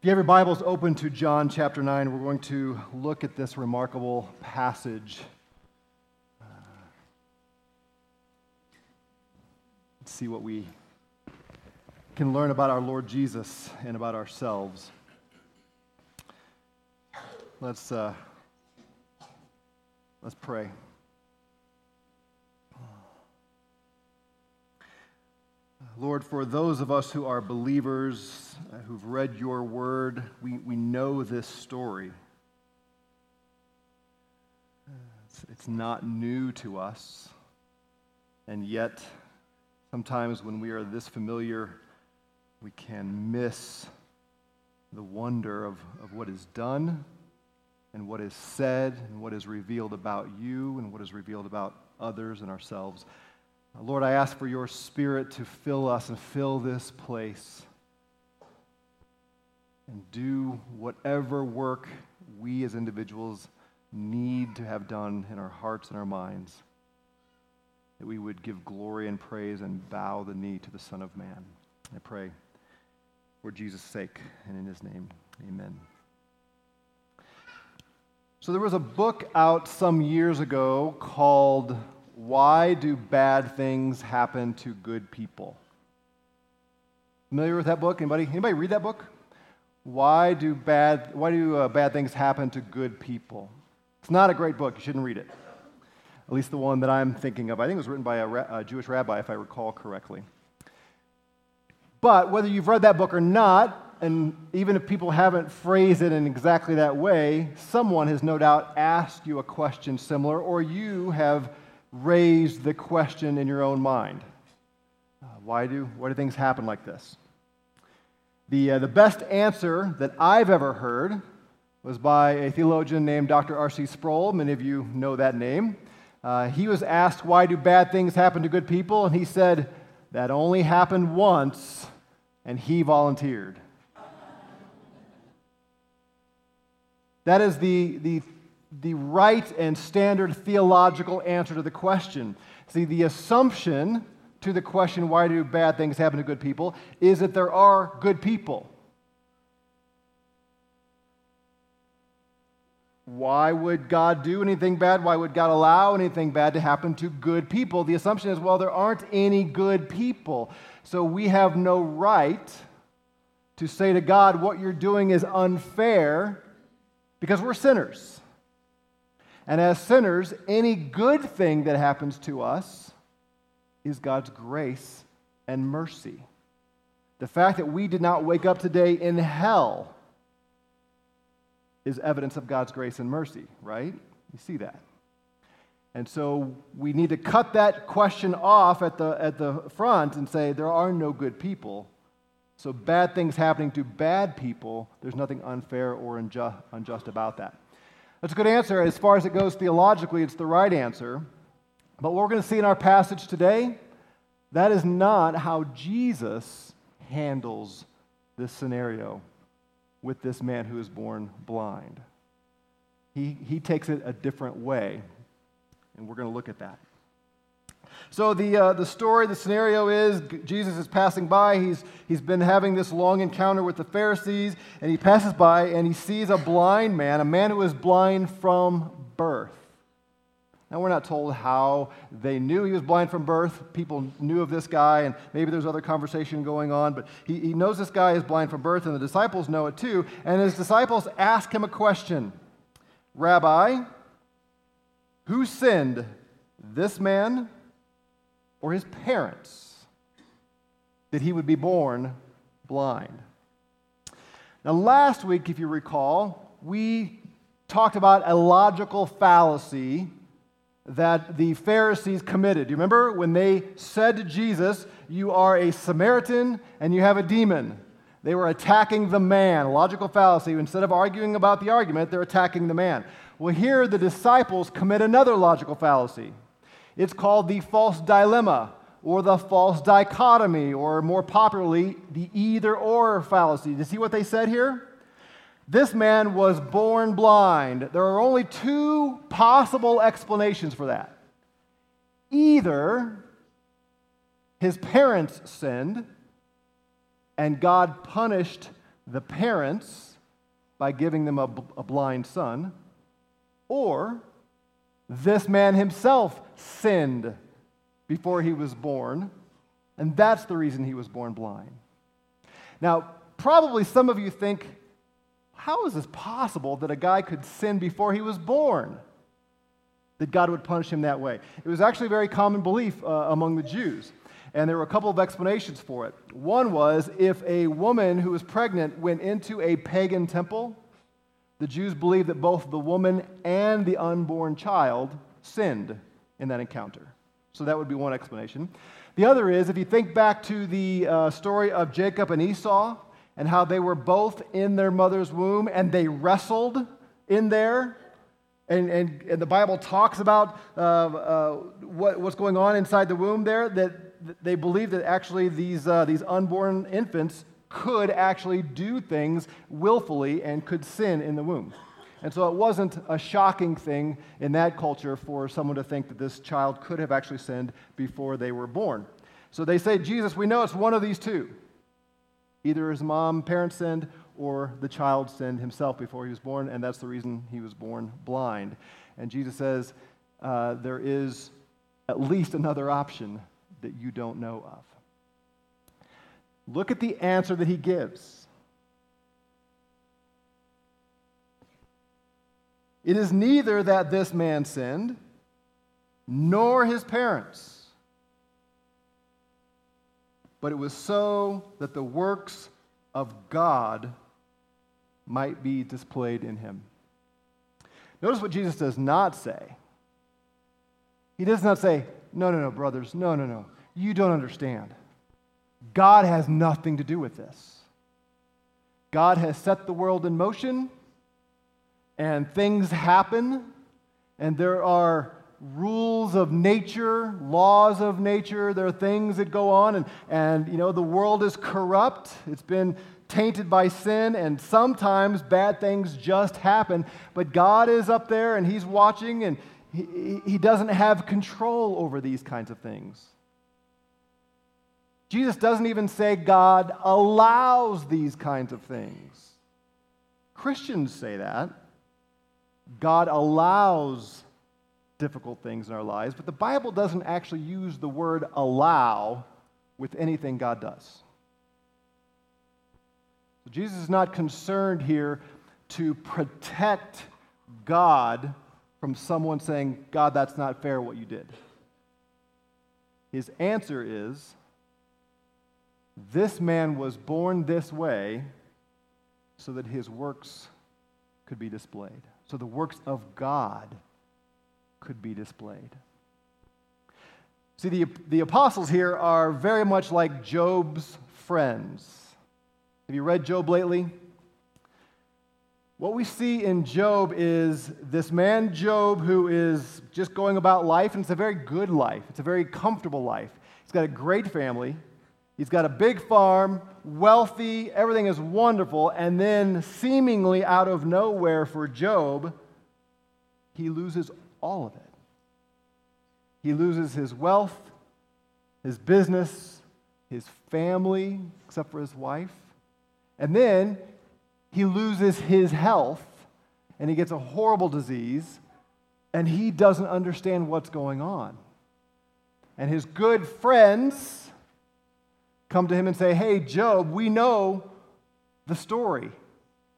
If you have your Bibles open to John chapter 9, we're going to look at this remarkable passage. Uh, see what we can learn about our Lord Jesus and about ourselves. Let's, uh, let's pray. Lord, for those of us who are believers, uh, who've read your word, we, we know this story. It's, it's not new to us. And yet, sometimes when we are this familiar, we can miss the wonder of, of what is done and what is said and what is revealed about you and what is revealed about others and ourselves. Lord, I ask for your spirit to fill us and fill this place and do whatever work we as individuals need to have done in our hearts and our minds, that we would give glory and praise and bow the knee to the Son of Man. I pray for Jesus' sake and in his name. Amen. So there was a book out some years ago called why do bad things happen to good people? Familiar with that book? Anybody? Anybody read that book? Why do bad, why do uh, bad things happen to good people? It's not a great book. You shouldn't read it. At least the one that I'm thinking of. I think it was written by a, a Jewish rabbi, if I recall correctly. But whether you've read that book or not, and even if people haven't phrased it in exactly that way, someone has no doubt asked you a question similar, or you have raised the question in your own mind uh, why, do, why do things happen like this? The, uh, the best answer that I've ever heard was by a theologian named Dr. R.C. Sproul. Many of you know that name. Uh, he was asked, Why do bad things happen to good people? And he said, That only happened once, and he volunteered. That is the, the the right and standard theological answer to the question. See, the assumption to the question, why do bad things happen to good people, is that there are good people. Why would God do anything bad? Why would God allow anything bad to happen to good people? The assumption is, well, there aren't any good people. So we have no right to say to God, what you're doing is unfair because we're sinners. And as sinners, any good thing that happens to us is God's grace and mercy. The fact that we did not wake up today in hell is evidence of God's grace and mercy, right? You see that. And so we need to cut that question off at the, at the front and say there are no good people. So bad things happening to bad people, there's nothing unfair or unjust, unjust about that. That's a good answer. As far as it goes theologically, it's the right answer. But what we're going to see in our passage today, that is not how Jesus handles this scenario with this man who is born blind. He, he takes it a different way, and we're going to look at that. So, the, uh, the story, the scenario is Jesus is passing by. He's, he's been having this long encounter with the Pharisees, and he passes by and he sees a blind man, a man who is blind from birth. Now, we're not told how they knew he was blind from birth. People knew of this guy, and maybe there's other conversation going on, but he, he knows this guy is blind from birth, and the disciples know it too. And his disciples ask him a question Rabbi, who sinned, this man or his parents that he would be born blind. Now, last week, if you recall, we talked about a logical fallacy that the Pharisees committed. Do you remember when they said to Jesus, You are a Samaritan and you have a demon? They were attacking the man, logical fallacy. Instead of arguing about the argument, they're attacking the man. Well, here the disciples commit another logical fallacy. It's called the false dilemma or the false dichotomy, or more popularly, the either or fallacy. Do you see what they said here? This man was born blind. There are only two possible explanations for that. Either his parents sinned and God punished the parents by giving them a, a blind son, or this man himself sinned before he was born, and that's the reason he was born blind. Now, probably some of you think, how is this possible that a guy could sin before he was born? That God would punish him that way. It was actually a very common belief uh, among the Jews. And there were a couple of explanations for it. One was if a woman who was pregnant went into a pagan temple, the Jews believed that both the woman and the unborn child sinned in that encounter. So that would be one explanation. The other is if you think back to the uh, story of Jacob and Esau and how they were both in their mother's womb and they wrestled in there. And, and, and the Bible talks about uh, uh, what, what's going on inside the womb there, that they believe that actually these, uh, these unborn infants could actually do things willfully and could sin in the womb. And so it wasn't a shocking thing in that culture for someone to think that this child could have actually sinned before they were born. So they say, Jesus, we know it's one of these two. Either his mom, parents sinned, or the child sinned himself before he was born, and that's the reason he was born blind. And Jesus says, uh, there is at least another option that you don't know of. Look at the answer that he gives. It is neither that this man sinned, nor his parents, but it was so that the works of God might be displayed in him. Notice what Jesus does not say. He does not say, No, no, no, brothers, no, no, no. You don't understand. God has nothing to do with this. God has set the world in motion, and things happen, and there are rules of nature, laws of nature. There are things that go on, and, and you know, the world is corrupt. It's been tainted by sin, and sometimes bad things just happen. But God is up there, and He's watching, and He, he doesn't have control over these kinds of things. Jesus doesn't even say God allows these kinds of things. Christians say that. God allows difficult things in our lives, but the Bible doesn't actually use the word allow with anything God does. Jesus is not concerned here to protect God from someone saying, God, that's not fair what you did. His answer is this man was born this way so that his works could be displayed, so the works of God could be displayed. See, the, the apostles here are very much like Job's friends. Have you read Job lately? What we see in Job is this man, Job, who is just going about life, and it's a very good life. It's a very comfortable life. He's got a great family. He's got a big farm, wealthy, everything is wonderful, and then seemingly out of nowhere for Job, he loses all of it. He loses his wealth, his business, his family, except for his wife. And then he loses his health and he gets a horrible disease and he doesn't understand what's going on. And his good friends, come to him and say, Hey, Job, we know the story.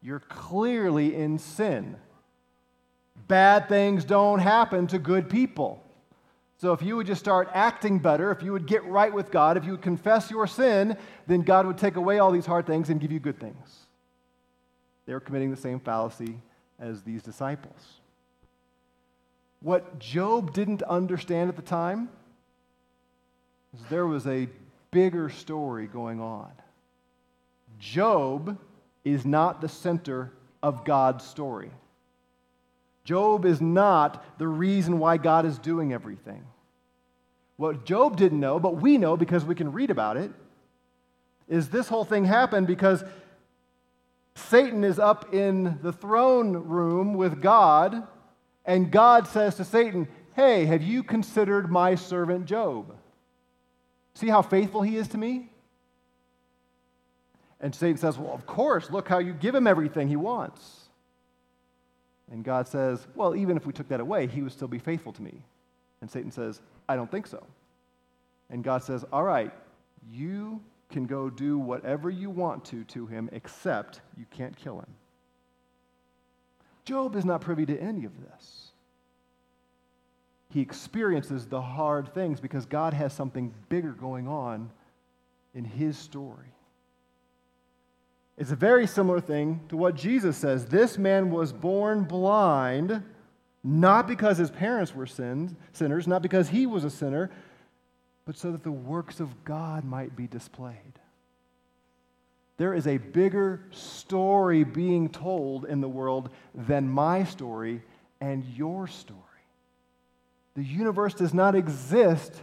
You're clearly in sin. Bad things don't happen to good people. So if you would just start acting better, if you would get right with God, if you would confess your sin, then God would take away all these hard things and give you good things. They were committing the same fallacy as these disciples. What Job didn't understand at the time is there was a bigger story going on. Job is not the center of God's story. Job is not the reason why God is doing everything. What Job didn't know, but we know because we can read about it, is this whole thing happened because Satan is up in the throne room with God, and God says to Satan, Hey, have you considered my servant Job? See how faithful he is to me? And Satan says, Well, of course, look how you give him everything he wants. And God says, Well, even if we took that away, he would still be faithful to me. And Satan says, I don't think so. And God says, All right, you can go do whatever you want to to him, except you can't kill him. Job is not privy to any of this. He experiences the hard things because God has something bigger going on in his story. It's a very similar thing to what Jesus says. This man was born blind, not because his parents were sins, sinners, not because he was a sinner, but so that the works of God might be displayed. There is a bigger story being told in the world than my story and your story. The universe does not exist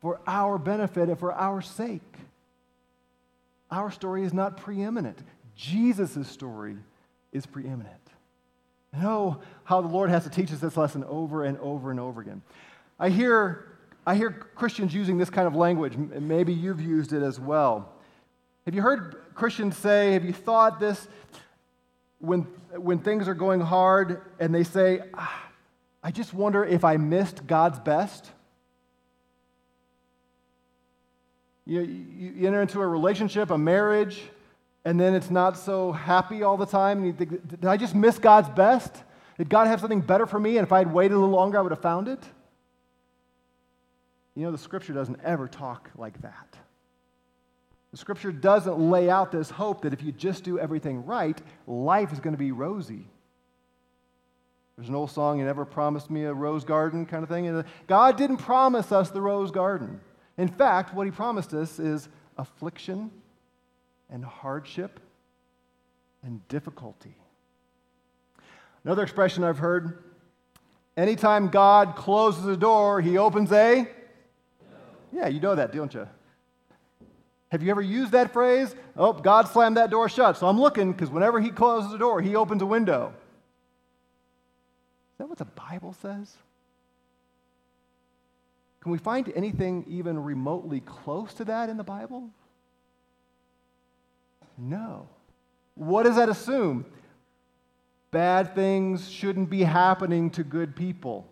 for our benefit and for our sake. Our story is not preeminent. Jesus' story is preeminent. Know how the Lord has to teach us this lesson over and over and over again. I hear, I hear Christians using this kind of language, maybe you've used it as well. Have you heard Christians say, have you thought this when, when things are going hard and they say, ah, I just wonder if I missed God's best? You, you, enter into a relationship, a marriage, and then it's not so happy all the time. And you think, did I just miss God's best? Did God have something better for me? And if I had waited a little longer, I would have found it? You know, the scripture doesn't ever talk like that. The scripture doesn't lay out this hope that if you just do everything right, life is going to be rosy. There's an old song, You Never Promised Me a Rose Garden kind of thing. Uh, God didn't promise us the rose garden. In fact, what He promised us is affliction and hardship and difficulty. Another expression I've heard anytime God closes a door, he opens a. Yeah, you know that, don't you? Have you ever used that phrase? Oh, God slammed that door shut, so I'm looking because whenever he closes a door, he opens a window. Is that what the Bible says? Can we find anything even remotely close to that in the Bible? No. What does that assume? Bad things shouldn't be happening to good people.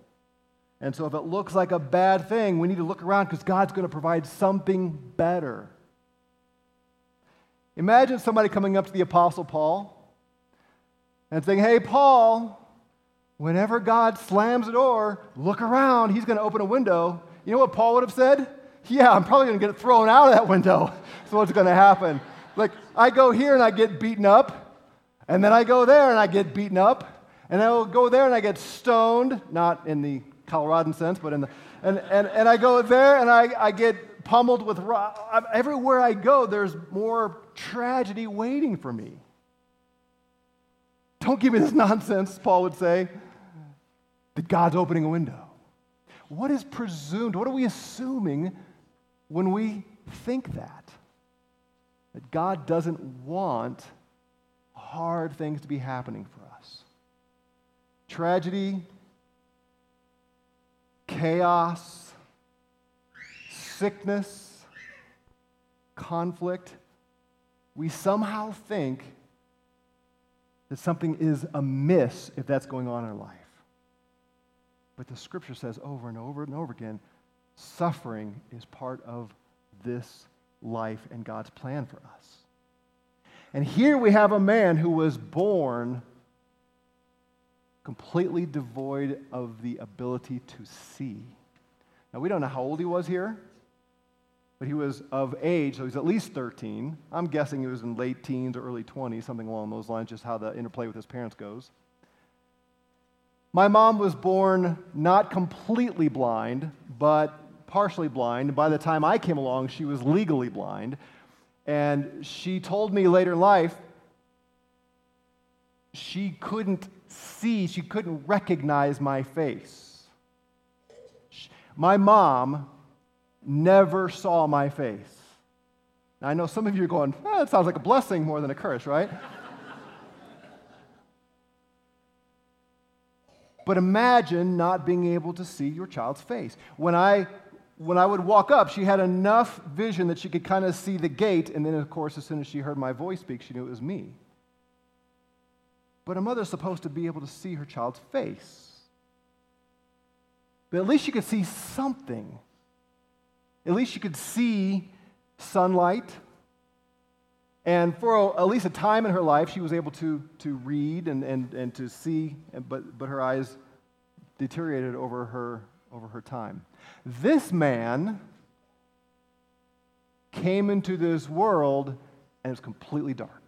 And so if it looks like a bad thing, we need to look around because God's going to provide something better. Imagine somebody coming up to the Apostle Paul and saying, Hey, Paul, whenever God slams a door, look around. He's going to open a window. You know what Paul would have said? Yeah, I'm probably going to get thrown out of that window. So what's going to happen. Like, I go here and I get beaten up, and then I go there and I get beaten up, and I will go there and I get stoned, not in the Coloradan sense, but in the, and, and, and I go there and I, I get pummeled with, rock. everywhere I go, there's more tragedy waiting for me. Don't give me this nonsense, Paul would say, that God's opening a window. What is presumed? What are we assuming when we think that? that God doesn't want hard things to be happening for us. Tragedy, chaos, sickness, conflict. We somehow think that something is amiss if that's going on in our life. But the scripture says over and over and over again suffering is part of this life and God's plan for us. And here we have a man who was born completely devoid of the ability to see. Now, we don't know how old he was here, but he was of age, so he's at least 13. I'm guessing he was in late teens or early 20s, something along those lines, just how the interplay with his parents goes. My mom was born not completely blind, but partially blind. By the time I came along, she was legally blind. And she told me later in life she couldn't see, she couldn't recognize my face. My mom never saw my face. Now, I know some of you are going, oh, that sounds like a blessing more than a curse, right? But imagine not being able to see your child's face. When I when I would walk up, she had enough vision that she could kind of see the gait. And then, of course, as soon as she heard my voice speak, she knew it was me. But a mother's supposed to be able to see her child's face. But at least she could see something. At least she could see sunlight. And for at least a time in her life, she was able to, to read and, and, and to see, but, but her eyes deteriorated over her, over her time. This man came into this world and it was completely dark.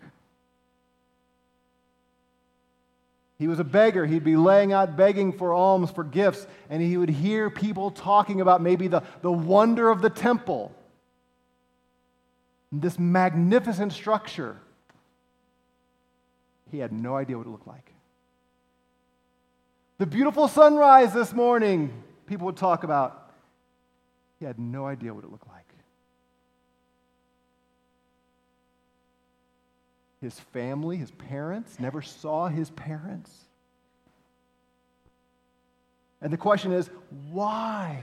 He was a beggar. He'd be laying out begging for alms, for gifts, and he would hear people talking about maybe the, the wonder of the temple, this magnificent structure. He had no idea what it looked like. The beautiful sunrise this morning, people would talk about. He had no idea what it looked like. His family, his parents, never saw his parents. And the question is why?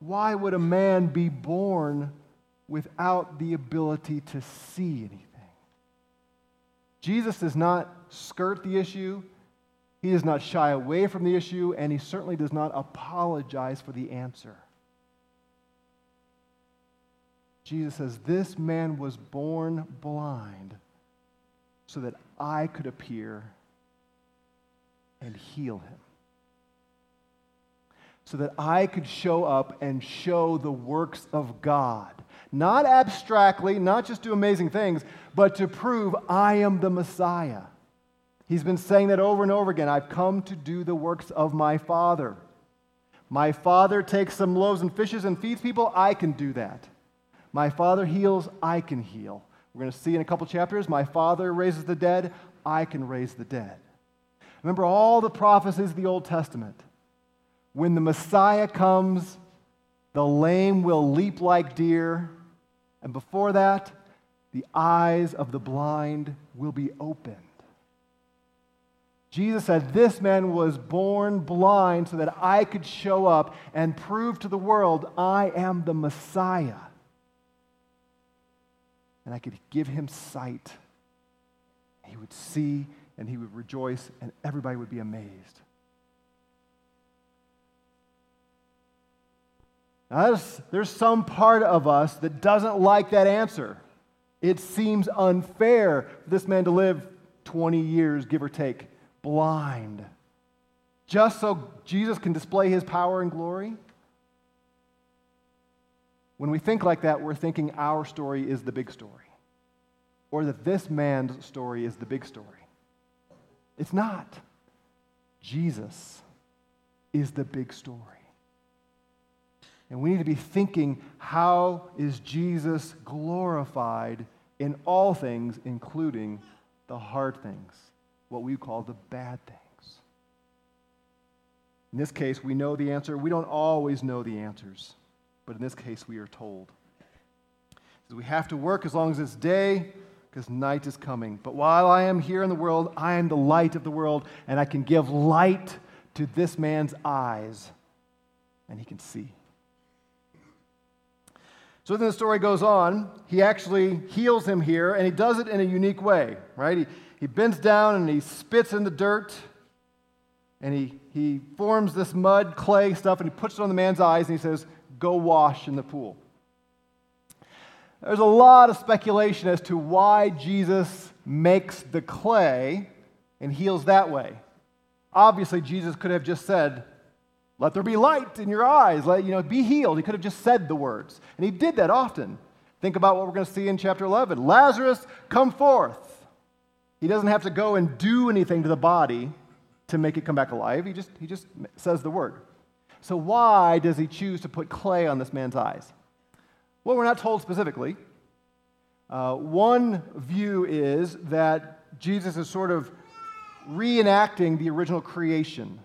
Why would a man be born without the ability to see anything? Jesus does not skirt the issue. He does not shy away from the issue, and he certainly does not apologize for the answer. Jesus says, This man was born blind so that I could appear and heal him. So that I could show up and show the works of God. Not abstractly, not just do amazing things, but to prove I am the Messiah. He's been saying that over and over again. I've come to do the works of my Father. My Father takes some loaves and fishes and feeds people. I can do that. My Father heals. I can heal. We're going to see in a couple chapters. My Father raises the dead. I can raise the dead. Remember all the prophecies of the Old Testament. When the Messiah comes, the lame will leap like deer. And before that, the eyes of the blind will be opened. Jesus said, This man was born blind so that I could show up and prove to the world I am the Messiah. And I could give him sight. He would see and he would rejoice, and everybody would be amazed. Now, there's, there's some part of us that doesn't like that answer. It seems unfair for this man to live 20 years, give or take blind, just so Jesus can display his power and glory? When we think like that, we're thinking our story is the big story, or that this man's story is the big story. It's not. Jesus is the big story. And we need to be thinking how is Jesus glorified in all things, including the hard things? what we call the bad things. In this case, we know the answer. We don't always know the answers, but in this case, we are told. We have to work as long as it's day, because night is coming. But while I am here in the world, I am the light of the world, and I can give light to this man's eyes, and he can see. So then the story goes on. He actually heals him here, and he does it in a unique way, right? He, he bends down and he spits in the dirt and he, he forms this mud, clay stuff, and he puts it on the man's eyes and he says, Go wash in the pool. There's a lot of speculation as to why Jesus makes the clay and heals that way. Obviously, Jesus could have just said, Let there be light in your eyes, let you know, be healed. He could have just said the words. And he did that often. Think about what we're going to see in chapter 11. Lazarus, come forth. He doesn't have to go and do anything to the body to make it come back alive. He just, he just says the word. So, why does he choose to put clay on this man's eyes? Well, we're not told specifically. Uh, one view is that Jesus is sort of reenacting the original creation,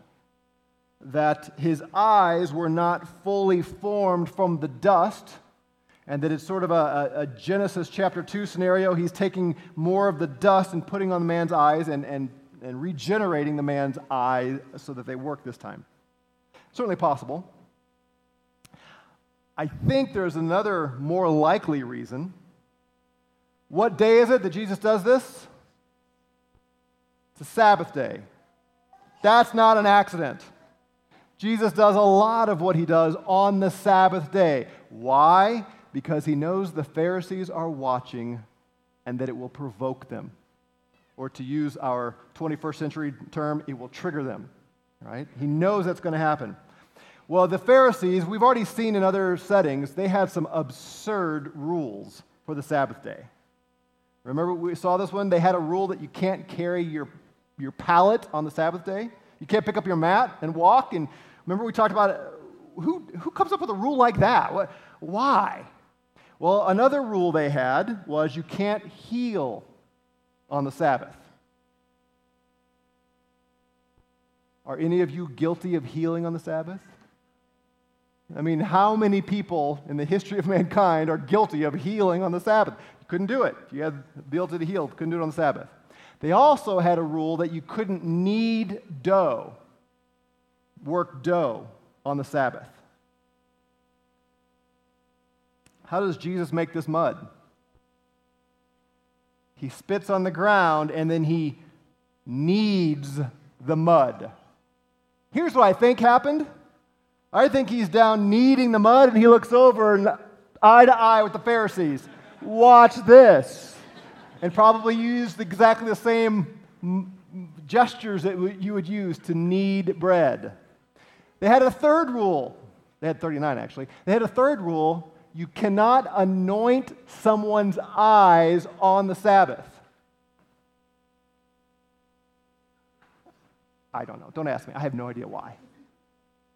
that his eyes were not fully formed from the dust and that it's sort of a, a, Genesis chapter 2 scenario. He's taking more of the dust and putting on the man's eyes and, and, and regenerating the man's eyes so that they work this time. Certainly possible. I think there's another more likely reason. What day is it that Jesus does this? It's a Sabbath day. That's not an accident. Jesus does a lot of what he does on the Sabbath day. Why? Because he knows the Pharisees are watching and that it will provoke them. Or to use our 21st century term, it will trigger them. Right? He knows that's going to happen. Well, the Pharisees, we've already seen in other settings, they had some absurd rules for the Sabbath day. Remember, we saw this one? They had a rule that you can't carry your, your pallet on the Sabbath day. You can't pick up your mat and walk. And remember, we talked about it. Who, who comes up with a rule like that? What, why? Well, another rule they had was you can't heal on the Sabbath. Are any of you guilty of healing on the Sabbath? I mean, how many people in the history of mankind are guilty of healing on the Sabbath? You couldn't do it. You had the ability to heal, couldn't do it on the Sabbath. They also had a rule that you couldn't knead dough, work dough on the Sabbath. How does Jesus make this mud? He spits on the ground and then he kneads the mud. Here's what I think happened. I think he's down kneading the mud and he looks over and eye to eye with the Pharisees. Watch this. And probably used exactly the same gestures that you would use to knead bread. They had a third rule. They had 39 actually. They had a third rule you cannot anoint someone's eyes on the Sabbath. I don't know. Don't ask me. I have no idea why.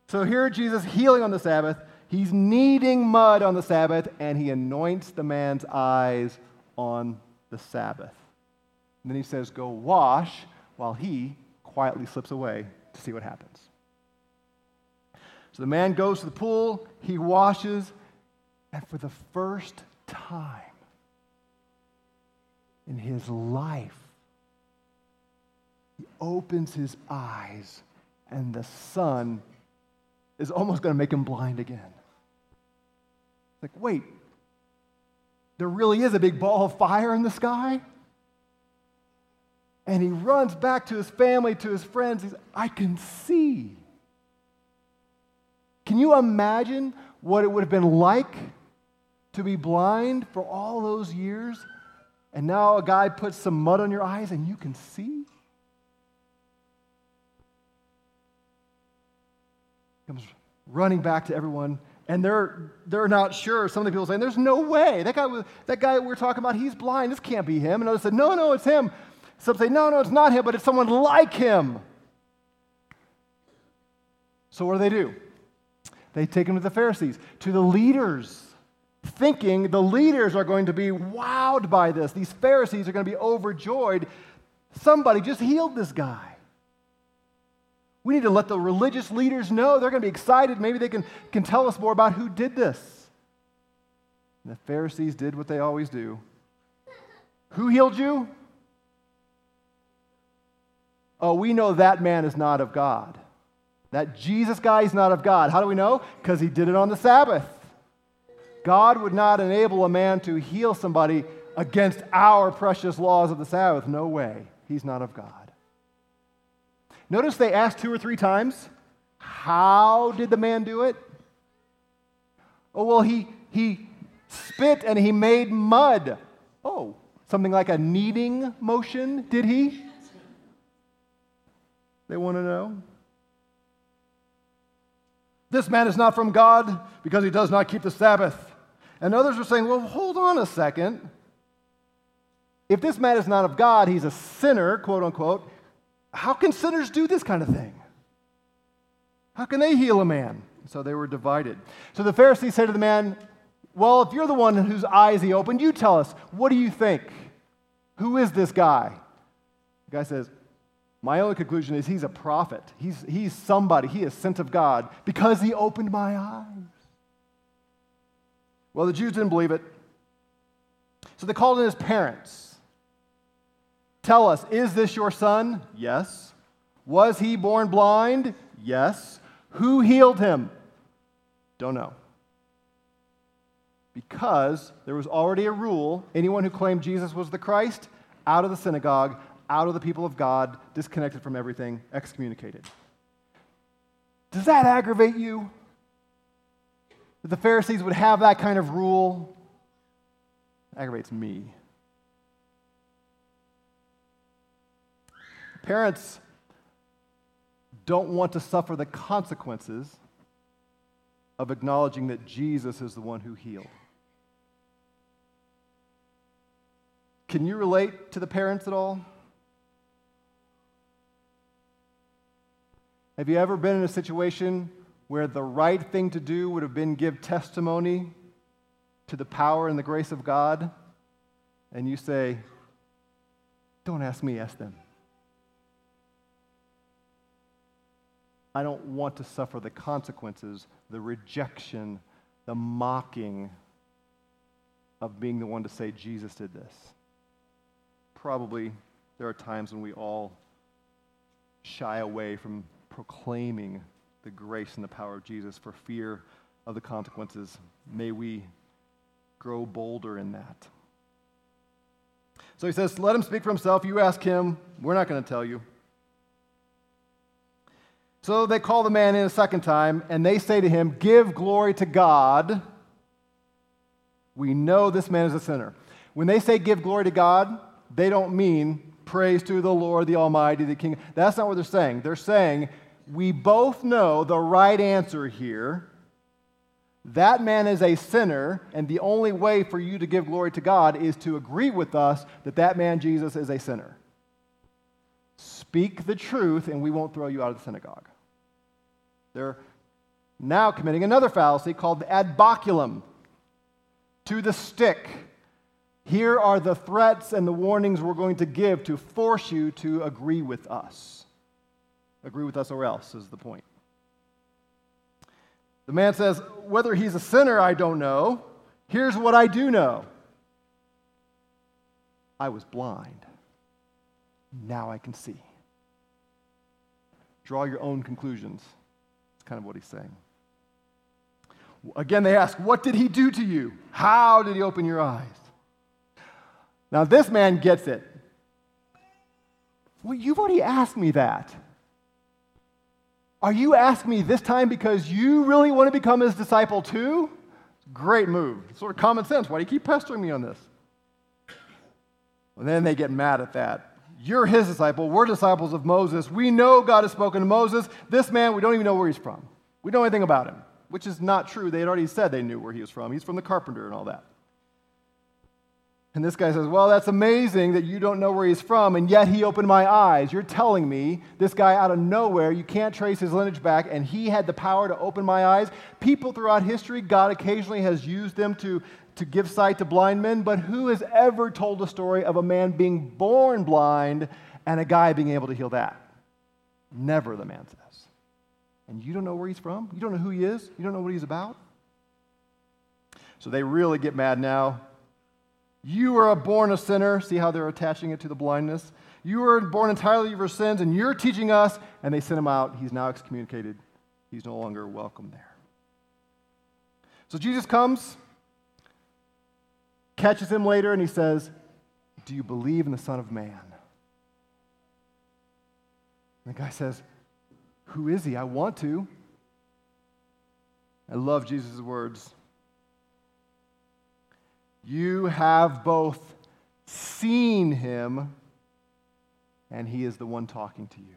So here Jesus healing on the Sabbath. He's kneading mud on the Sabbath, and he anoints the man's eyes on the Sabbath. And then he says, Go wash, while he quietly slips away to see what happens. So the man goes to the pool, he washes, and for the first time in his life, he opens his eyes, and the sun is almost going to make him blind again. It's like, wait, there really is a big ball of fire in the sky? And he runs back to his family, to his friends. He's, I can see. Can you imagine what it would have been like to be blind for all those years, and now a guy puts some mud on your eyes and you can see? Comes running back to everyone, and they're, they're not sure. Some of the people saying, There's no way. That guy, that guy we're talking about, he's blind. This can't be him. And others said, No, no, it's him. Some say, No, no, it's not him, but it's someone like him. So what do they do? They take him to the Pharisees, to the leaders thinking the leaders are going to be wowed by this. These Pharisees are going to be overjoyed. Somebody just healed this guy. We need to let the religious leaders know. They're going to be excited. Maybe they can, can tell us more about who did this. And the Pharisees did what they always do. Who healed you? Oh, we know that man is not of God. That Jesus guy is not of God. How do we know? Because he did it on the Sabbath. God would not enable a man to heal somebody against our precious laws of the Sabbath. No way. He's not of God. Notice they asked two or three times, How did the man do it? Oh, well, he, he spit and he made mud. Oh, something like a kneading motion, did he? They want to know. This man is not from God because he does not keep the Sabbath. And others are saying, well, hold on a second. If this man is not of God, he's a sinner, quote unquote. How can sinners do this kind of thing? How can they heal a man? So they were divided. So the Pharisees said to the man, Well, if you're the one whose eyes he opened, you tell us, what do you think? Who is this guy? The guy says, My only conclusion is he's a prophet. He's, he's somebody. He is sent of God because he opened my eyes. Well, the Jews didn't believe it. So they called in his parents. Tell us, is this your son? Yes. Was he born blind? Yes. Who healed him? Don't know. because there was already a rule anyone who claimed Jesus was the Christ, out of the synagogue, out of the people of God, disconnected from everything, excommunicated. Does that aggravate you? That the Pharisees would have that kind of rule? It aggravates me. Parents don't want to suffer the consequences of acknowledging that Jesus is the one who healed. Can you relate to the parents at all? Have you ever been in a situation where the right thing to do would have been give testimony to the power and the grace of God? And you say, Don't ask me, ask them. I don't want to suffer the consequences, the rejection, the mocking of being the one to say, Jesus did this. Probably there are times when we all shy away from proclaiming the grace and the power of Jesus for fear of the consequences. May we grow bolder in that. So he says, Let him speak for himself. You ask him. We're not going to tell you. So they call the man in a second time, and they say to him, Give glory to God. We know this man is a sinner. When they say give glory to God, they don't mean praise to the Lord, the Almighty, the King. That's not what they're saying. They're saying, We both know the right answer here. That man is a sinner, and the only way for you to give glory to God is to agree with us that that man, Jesus, is a sinner. Speak the truth, and we won't throw you out of the synagogue. They're now committing another fallacy called the ad baculum to the stick. Here are the threats and the warnings we're going to give to force you to agree with us. Agree with us or else is the point. The man says, Whether he's a sinner, I don't know. Here's what I do know I was blind. Now I can see. Draw your own conclusions kind of what he's saying. Again, they ask, What did he do to you? How did he open your eyes? Now, this man gets it. Well, you've already asked me that. Are you asking me this time because you really want to become his disciple too? Great move. Sort of common sense. Why do you keep pestering me on this? And then they get mad at that. You're his disciple. We're disciples of Moses. We know God has spoken to Moses. This man, we don't even know where he's from. We know anything about him, which is not true. They had already said they knew where he was from. He's from the carpenter and all that. And this guy says, Well, that's amazing that you don't know where he's from, and yet he opened my eyes. You're telling me this guy out of nowhere, you can't trace his lineage back, and he had the power to open my eyes. People throughout history, God occasionally has used them to to give sight to blind men, but who has ever told a story of a man being born blind and a guy being able to heal that? Never, the man says. And you don't know where he's from? You don't know who he is? You don't know what he's about? So they really get mad now. You were born a sinner. See how they're attaching it to the blindness? You were born entirely of your sins, and you're teaching us. And they send him out. He's now excommunicated. He's no longer welcome there. So Jesus comes catches him later and he says, Do you believe in the Son of Man? And the guy says, Who is he? I want to. I love Jesus' words. You have both seen him, and he is the one talking to you.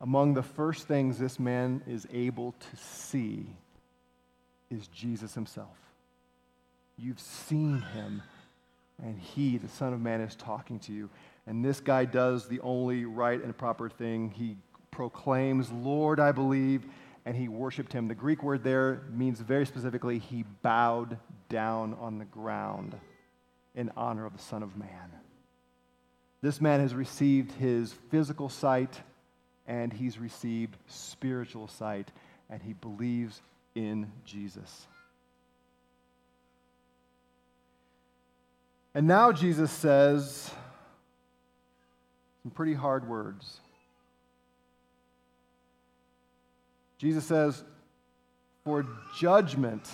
Among the first things this man is able to see is Jesus himself. You've seen him, and he, the Son of Man, is talking to you. And this guy does the only right and proper thing. He proclaims, Lord, I believe, and he worshiped him. The Greek word there means very specifically, he bowed down on the ground in honor of the Son of Man. This man has received his physical sight and he's received spiritual sight, and he believes in Jesus. And now Jesus says some pretty hard words. Jesus says, For judgment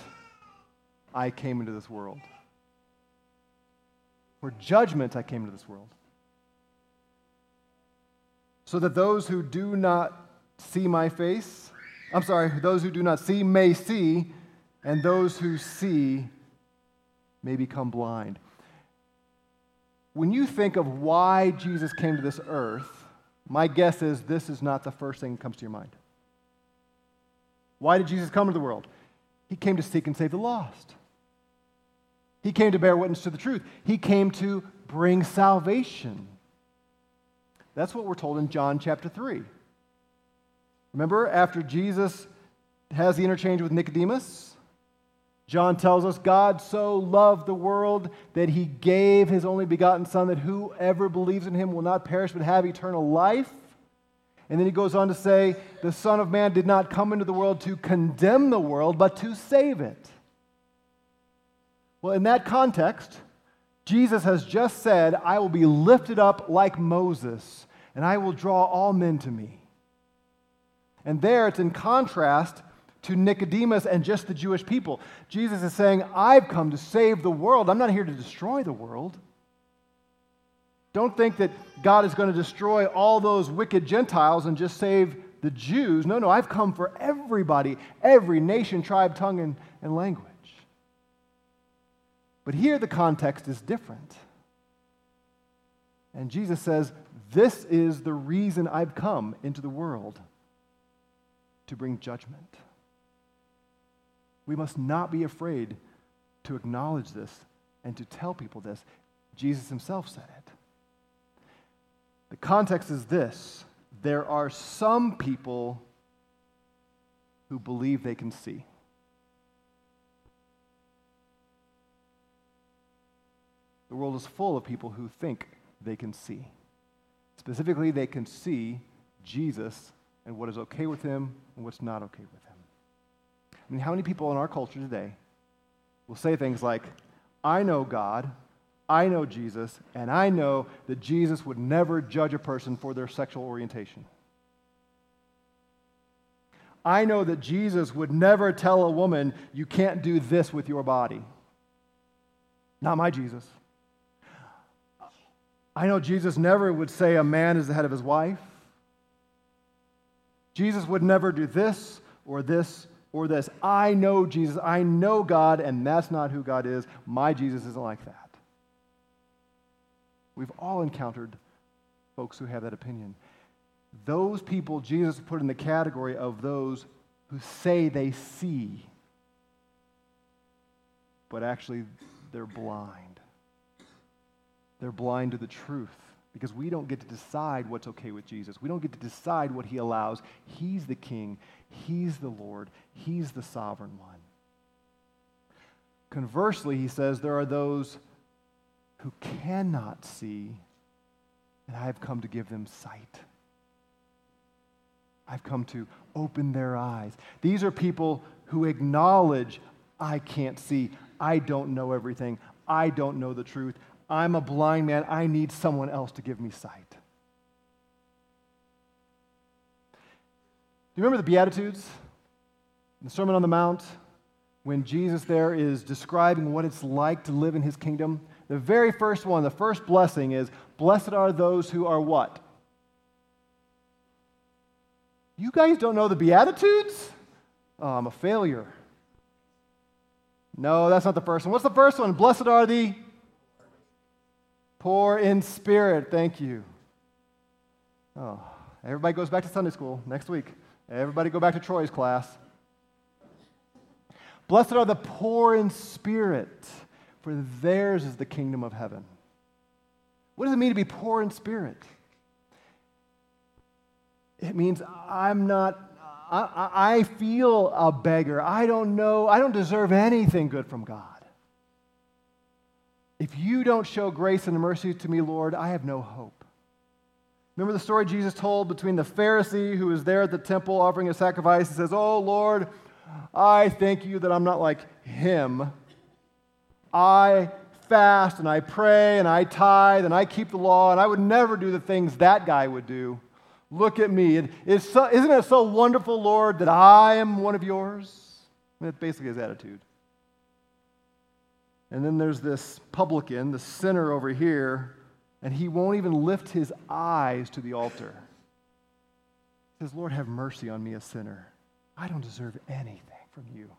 I came into this world. For judgment I came into this world. So that those who do not see my face, I'm sorry, those who do not see may see, and those who see may become blind. When you think of why Jesus came to this earth, my guess is this is not the first thing that comes to your mind. Why did Jesus come to the world? He came to seek and save the lost. He came to bear witness to the truth. He came to bring salvation. That's what we're told in John chapter 3. Remember, after Jesus has the interchange with Nicodemus, John tells us God so loved the world that he gave his only begotten Son that whoever believes in him will not perish but have eternal life. And then he goes on to say, The Son of Man did not come into the world to condemn the world, but to save it. Well, in that context, Jesus has just said, I will be lifted up like Moses, and I will draw all men to me. And there it's in contrast to Nicodemus and just the Jewish people. Jesus is saying, I've come to save the world. I'm not here to destroy the world. Don't think that God is going to destroy all those wicked Gentiles and just save the Jews. No, no, I've come for everybody, every nation, tribe, tongue, and, and language. But here the context is different. And Jesus says, This is the reason I've come into the world to bring judgment. We must not be afraid to acknowledge this and to tell people this. Jesus himself said it. The context is this there are some people who believe they can see. The world is full of people who think they can see. Specifically, they can see Jesus and what is okay with him and what's not okay with him. I mean, how many people in our culture today will say things like, I know God, I know Jesus, and I know that Jesus would never judge a person for their sexual orientation. I know that Jesus would never tell a woman, you can't do this with your body. Not my Jesus. I know Jesus never would say a man is the head of his wife. Jesus would never do this or this or this. I know Jesus, I know God, and that's not who God is. My Jesus isn't like that. We've all encountered folks who have that opinion. Those people Jesus put in the category of those who say they see, but actually they're blind. They're blind to the truth because we don't get to decide what's okay with Jesus. We don't get to decide what he allows. He's the king, he's the Lord, he's the sovereign one. Conversely, he says there are those who cannot see, and I have come to give them sight. I've come to open their eyes. These are people who acknowledge, I can't see, I don't know everything, I don't know the truth, I'm a blind man. I need someone else to give me sight. Do you remember the Beatitudes? The Sermon on the Mount, when Jesus there is describing what it's like to live in his kingdom. The very first one, the first blessing is Blessed are those who are what? You guys don't know the Beatitudes? Oh, I'm a failure. No, that's not the first one. What's the first one? Blessed are the Poor in spirit. Thank you. Oh, everybody goes back to Sunday school next week. Everybody go back to Troy's class. Blessed are the poor in spirit, for theirs is the kingdom of heaven. What does it mean to be poor in spirit? It means I'm not, I, I feel a beggar. I don't know, I don't deserve anything good from God. If you don't show grace and mercy to me, Lord, I have no hope. Remember the story Jesus told between the Pharisee who was there at the temple offering a sacrifice? and says, Oh, Lord, I thank you that I'm not like him. I fast and I pray and I tithe and I keep the law and I would never do the things that guy would do. Look at me. Isn't it so wonderful, Lord, that I am one of yours? That's basically his attitude. And then there's this publican, the sinner over here, and he won't even lift his eyes to the altar. He says, Lord, have mercy on me, a sinner. I don't deserve anything from you.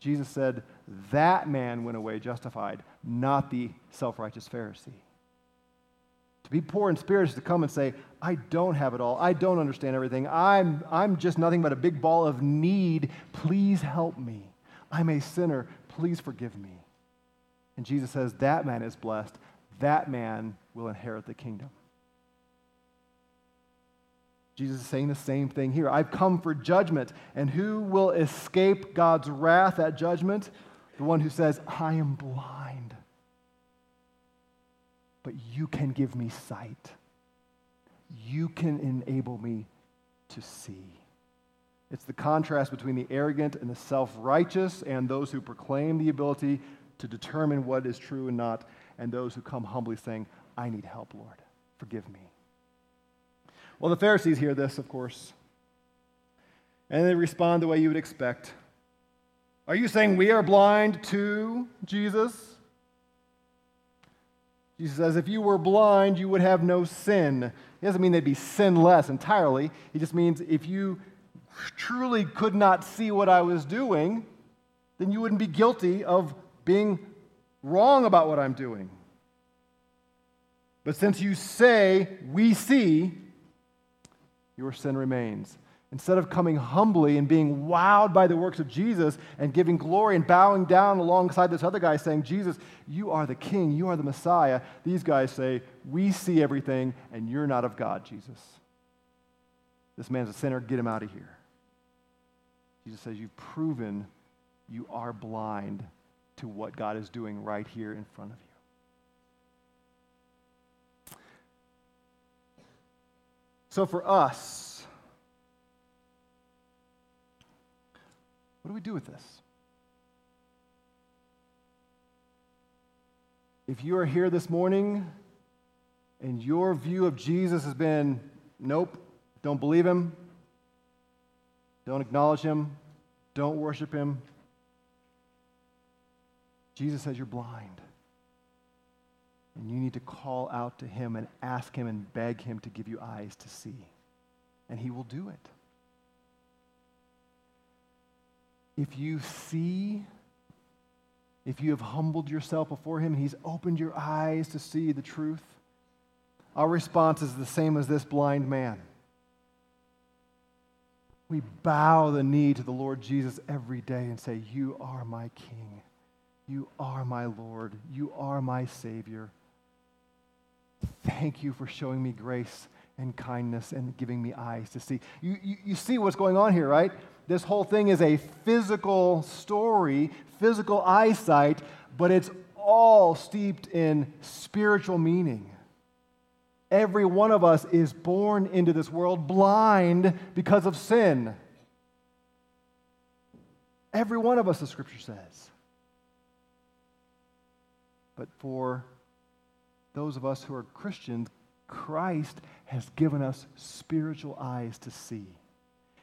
Jesus said, That man went away justified, not the self righteous Pharisee. To be poor in spirit is to come and say, I don't have it all. I don't understand everything. I'm, I'm just nothing but a big ball of need. Please help me. I'm a sinner. Please forgive me. And Jesus says, That man is blessed. That man will inherit the kingdom. Jesus is saying the same thing here. I've come for judgment. And who will escape God's wrath at judgment? The one who says, I am blind, but you can give me sight. You can enable me to see. It's the contrast between the arrogant and the self righteous, and those who proclaim the ability to determine what is true and not, and those who come humbly saying, I need help, Lord. Forgive me. Well, the Pharisees hear this, of course, and they respond the way you would expect. Are you saying we are blind to Jesus? Jesus says, if you were blind, you would have no sin. He doesn't mean they'd be sinless entirely. He just means if you truly could not see what I was doing, then you wouldn't be guilty of being wrong about what I'm doing. But since you say, we see, your sin remains. Instead of coming humbly and being wowed by the works of Jesus and giving glory and bowing down alongside this other guy saying, Jesus, you are the king, you are the Messiah, these guys say, We see everything and you're not of God, Jesus. This man's a sinner, get him out of here. Jesus says, You've proven you are blind to what God is doing right here in front of you. So for us, what do we do with this? If you are here this morning and your view of Jesus has been, nope, don't believe him, don't acknowledge him, don't worship him, Jesus says you're blind. And you need to call out to him and ask him and beg him to give you eyes to see. And he will do it. If you see, if you have humbled yourself before him and he's opened your eyes to see the truth, our response is the same as this blind man. We bow the knee to the Lord Jesus every day and say, You are my King. You are my Lord. You are my Savior. Thank you for showing me grace and kindness and giving me eyes to see. You, you, you, see what's going on here, right? This whole thing is a physical story, physical eyesight, but it's all steeped in spiritual meaning. Every one of us is born into this world blind because of sin. Every one of us, the scripture says. But for those of us who are Christians, Christ has given us spiritual eyes to see.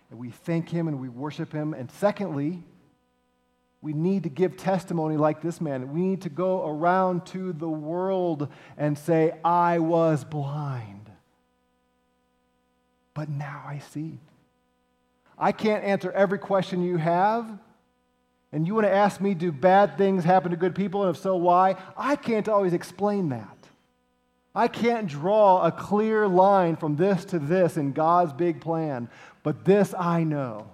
And we thank Him and we worship Him. And secondly, we need to give testimony like this man. We need to go around to the world and say, I was blind, but now I see. I can't answer every question you have. And you want to ask me, do bad things happen to good people? And if so, why? I can't always explain that. I can't draw a clear line from this to this in God's big plan, but this I know.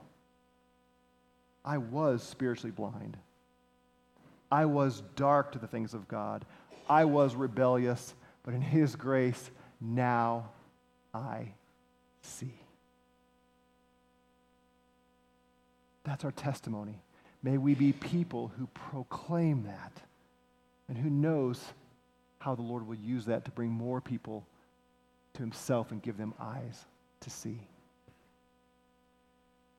I was spiritually blind. I was dark to the things of God. I was rebellious, but in His grace, now I see. That's our testimony. May we be people who proclaim that and who knows how the Lord will use that to bring more people to himself and give them eyes to see.